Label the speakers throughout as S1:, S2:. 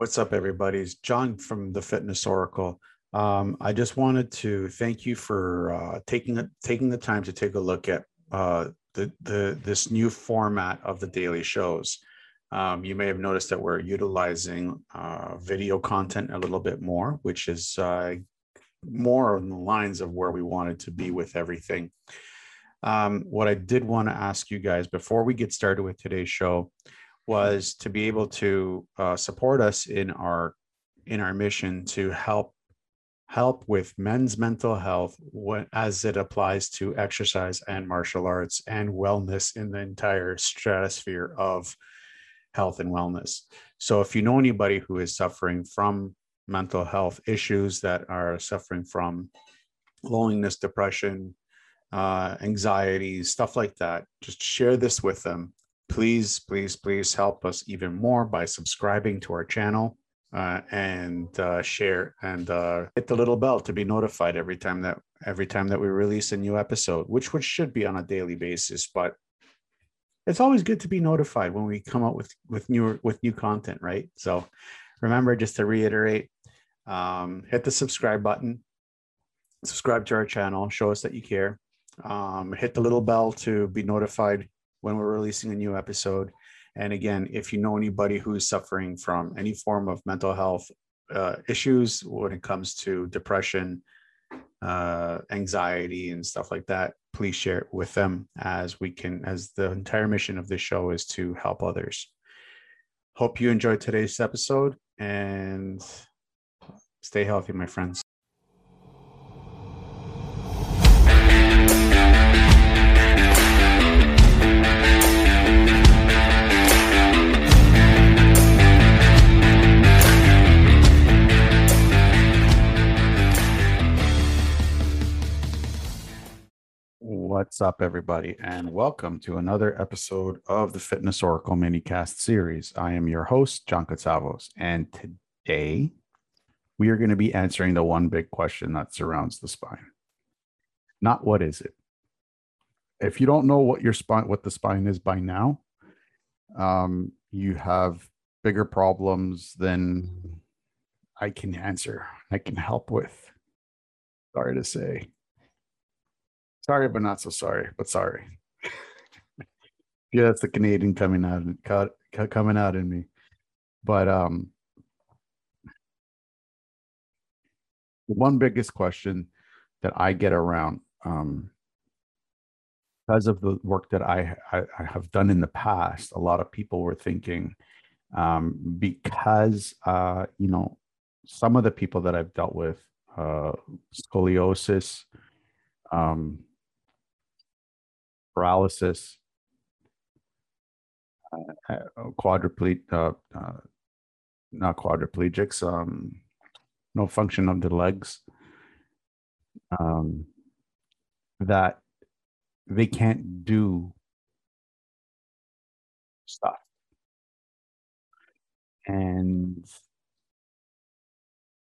S1: What's up, everybody? It's John from the Fitness Oracle. Um, I just wanted to thank you for uh, taking taking the time to take a look at uh, the the this new format of the daily shows. Um, you may have noticed that we're utilizing uh, video content a little bit more, which is uh, more on the lines of where we wanted to be with everything. Um, what I did want to ask you guys before we get started with today's show was to be able to uh, support us in our in our mission to help help with men's mental health as it applies to exercise and martial arts and wellness in the entire stratosphere of health and wellness. So if you know anybody who is suffering from mental health issues that are suffering from loneliness, depression, uh, anxiety, stuff like that, just share this with them please, please, please help us even more by subscribing to our channel uh, and uh, share and uh, hit the little bell to be notified every time that every time that we release a new episode, which which should be on a daily basis. But it's always good to be notified when we come out with with new with new content, right? So remember, just to reiterate, um, hit the subscribe button, subscribe to our channel, show us that you care. Um, hit the little bell to be notified when we're releasing a new episode. And again, if you know anybody who's suffering from any form of mental health uh, issues when it comes to depression, uh, anxiety, and stuff like that, please share it with them as we can, as the entire mission of this show is to help others. Hope you enjoyed today's episode and stay healthy, my friends. What's up, everybody, and welcome to another episode of the Fitness Oracle Minicast series. I am your host, John Katsavos, and today we are going to be answering the one big question that surrounds the spine. Not what is it? If you don't know what your spine, what the spine is by now, um, you have bigger problems than I can answer. I can help with. Sorry to say. Sorry, but not so sorry, but sorry. yeah, that's the Canadian coming out coming out in me. But um one biggest question that I get around um because of the work that I, I, I have done in the past, a lot of people were thinking um, because uh, you know some of the people that I've dealt with uh, scoliosis, um, paralysis, uh, uh quadriplegic, uh, uh, not quadriplegics, um, no function of the legs, um, that they can't do stuff. And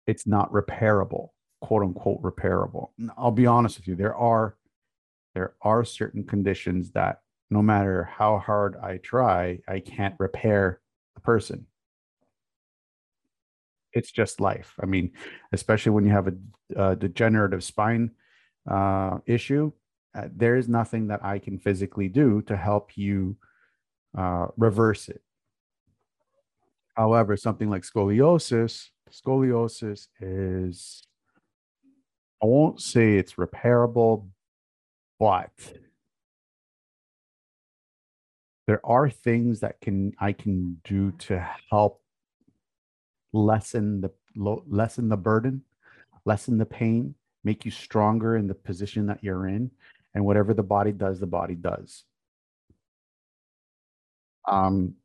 S1: it's not repairable, quote unquote, repairable. I'll be honest with you, there are there are certain conditions that no matter how hard I try, I can't repair a person. It's just life. I mean, especially when you have a, a degenerative spine uh, issue, uh, there is nothing that I can physically do to help you uh, reverse it. However, something like scoliosis, scoliosis is, I won't say it's repairable, but there are things that can I can do to help lessen the lessen the burden, lessen the pain, make you stronger in the position that you're in, and whatever the body does, the body does. Um,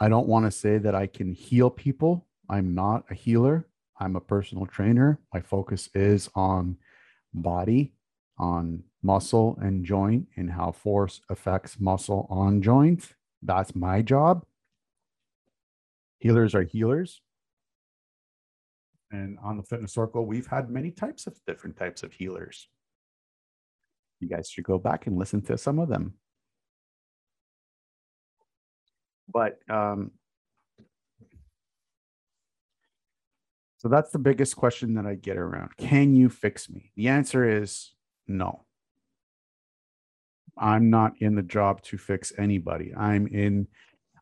S1: I don't want to say that I can heal people. I'm not a healer. I'm a personal trainer. My focus is on body, on muscle and joint and how force affects muscle on joint. That's my job. Healers are healers. And on the Fitness Oracle, we've had many types of different types of healers. You guys should go back and listen to some of them. But um, So that's the biggest question that I get around. Can you fix me? The answer is no. I'm not in the job to fix anybody. I'm in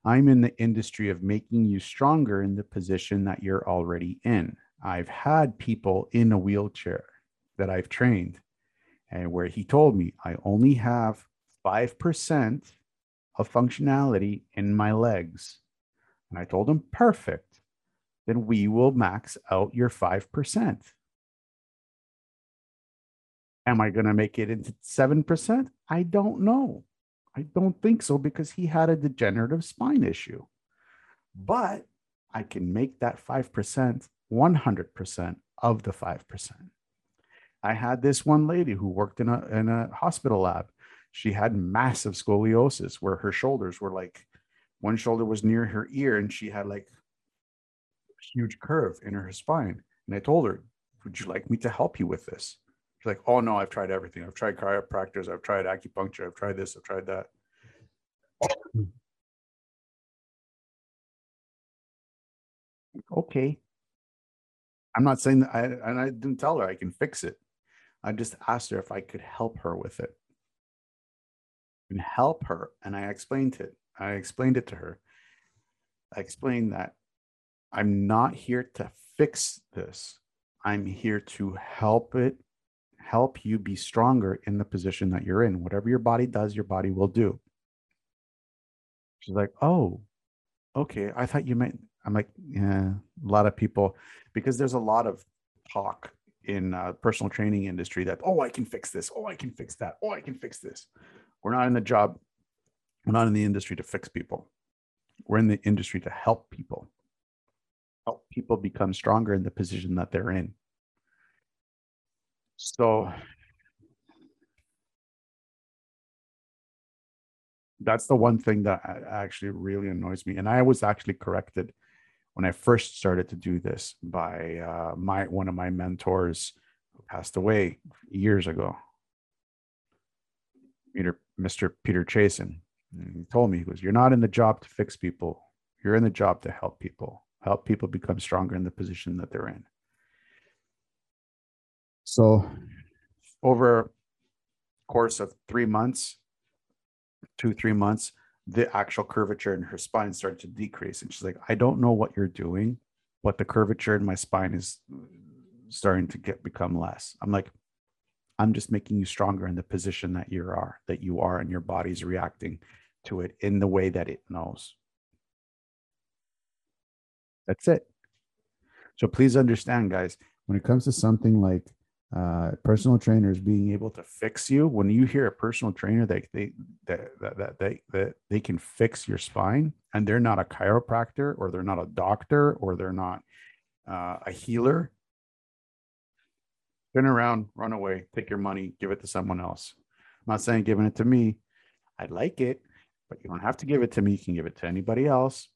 S1: I'm in the industry of making you stronger in the position that you're already in. I've had people in a wheelchair that I've trained and where he told me I only have 5% of functionality in my legs. And I told him, perfect. Then we will max out your 5%. Am I going to make it into 7%? I don't know. I don't think so because he had a degenerative spine issue. But I can make that 5% 100% of the 5%. I had this one lady who worked in a, in a hospital lab. She had massive scoliosis where her shoulders were like, one shoulder was near her ear and she had like a huge curve in her spine. And I told her, Would you like me to help you with this? Like, Oh no, I've tried everything. I've tried chiropractors, I've tried acupuncture, I've tried this, I've tried that. okay. I'm not saying that I and I didn't tell her I can fix it. I just asked her if I could help her with it. And help her. And I explained it. I explained it to her. I explained that I'm not here to fix this. I'm here to help it, help you be stronger in the position that you're in. Whatever your body does, your body will do. She's like, oh, okay. I thought you meant, I'm like, yeah, a lot of people, because there's a lot of talk in uh, personal training industry that, oh, I can fix this. Oh, I can fix that. Oh, I can fix this. We're not in the job. We're not in the industry to fix people. We're in the industry to help people help people become stronger in the position that they're in. So that's the one thing that actually really annoys me. And I was actually corrected when I first started to do this by uh, my one of my mentors who passed away years ago. Peter, Mr. Peter Chasen. he told me, he goes, You're not in the job to fix people. You're in the job to help people help people become stronger in the position that they're in. So, over course of three months, two three months, the actual curvature in her spine started to decrease, and she's like, "I don't know what you're doing, but the curvature in my spine is starting to get become less." I'm like, "I'm just making you stronger in the position that you are, that you are, and your body's reacting to it in the way that it knows." That's it. So please understand, guys, when it comes to something like uh, personal trainers being able to fix you, when you hear a personal trainer that they that, that, that they that they can fix your spine, and they're not a chiropractor or they're not a doctor or they're not uh, a healer, turn around, run away, take your money, give it to someone else. I'm not saying giving it to me. I'd like it, but you don't have to give it to me. You can give it to anybody else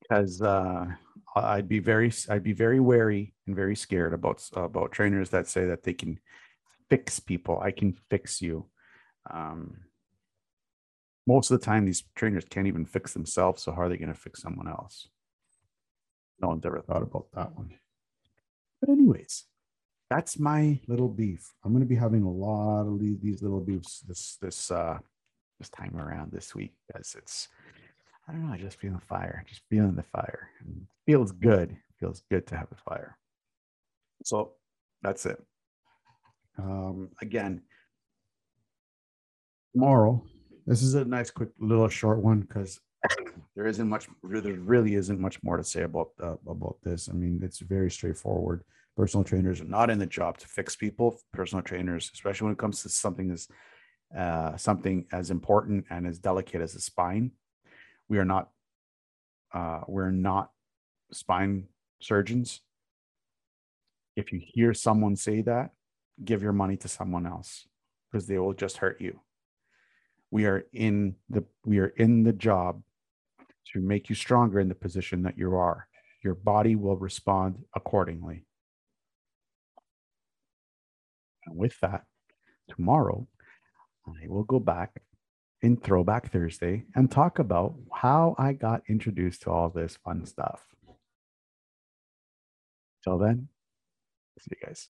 S1: because uh, I'd be very I'd be very wary and very scared about about trainers that say that they can fix people. I can fix you. Um, most of the time, these trainers can't even fix themselves. So how are they going to fix someone else? No one's ever thought about that one. But anyways, that's my little beef. I'm going to be having a lot of these little beefs this this uh this time around this week as it's I don't know. I just feeling the fire, just feeling the fire. Feels good. Feels good to have a fire. So that's it. Um, again, tomorrow. This is a nice, quick, little short one because there isn't much. There really isn't much more to say about uh, about this. I mean, it's very straightforward. Personal trainers are not in the job to fix people. Personal trainers, especially when it comes to something as uh, something as important and as delicate as a spine, we are not uh, we're not spine surgeons. If you hear someone say that, give your money to someone else because they will just hurt you. We are in the we are in the job to make you stronger in the position that you are. Your body will respond accordingly. And with that, tomorrow I will go back in Throwback Thursday and talk about how I got introduced to all this fun stuff. Till then, see you guys.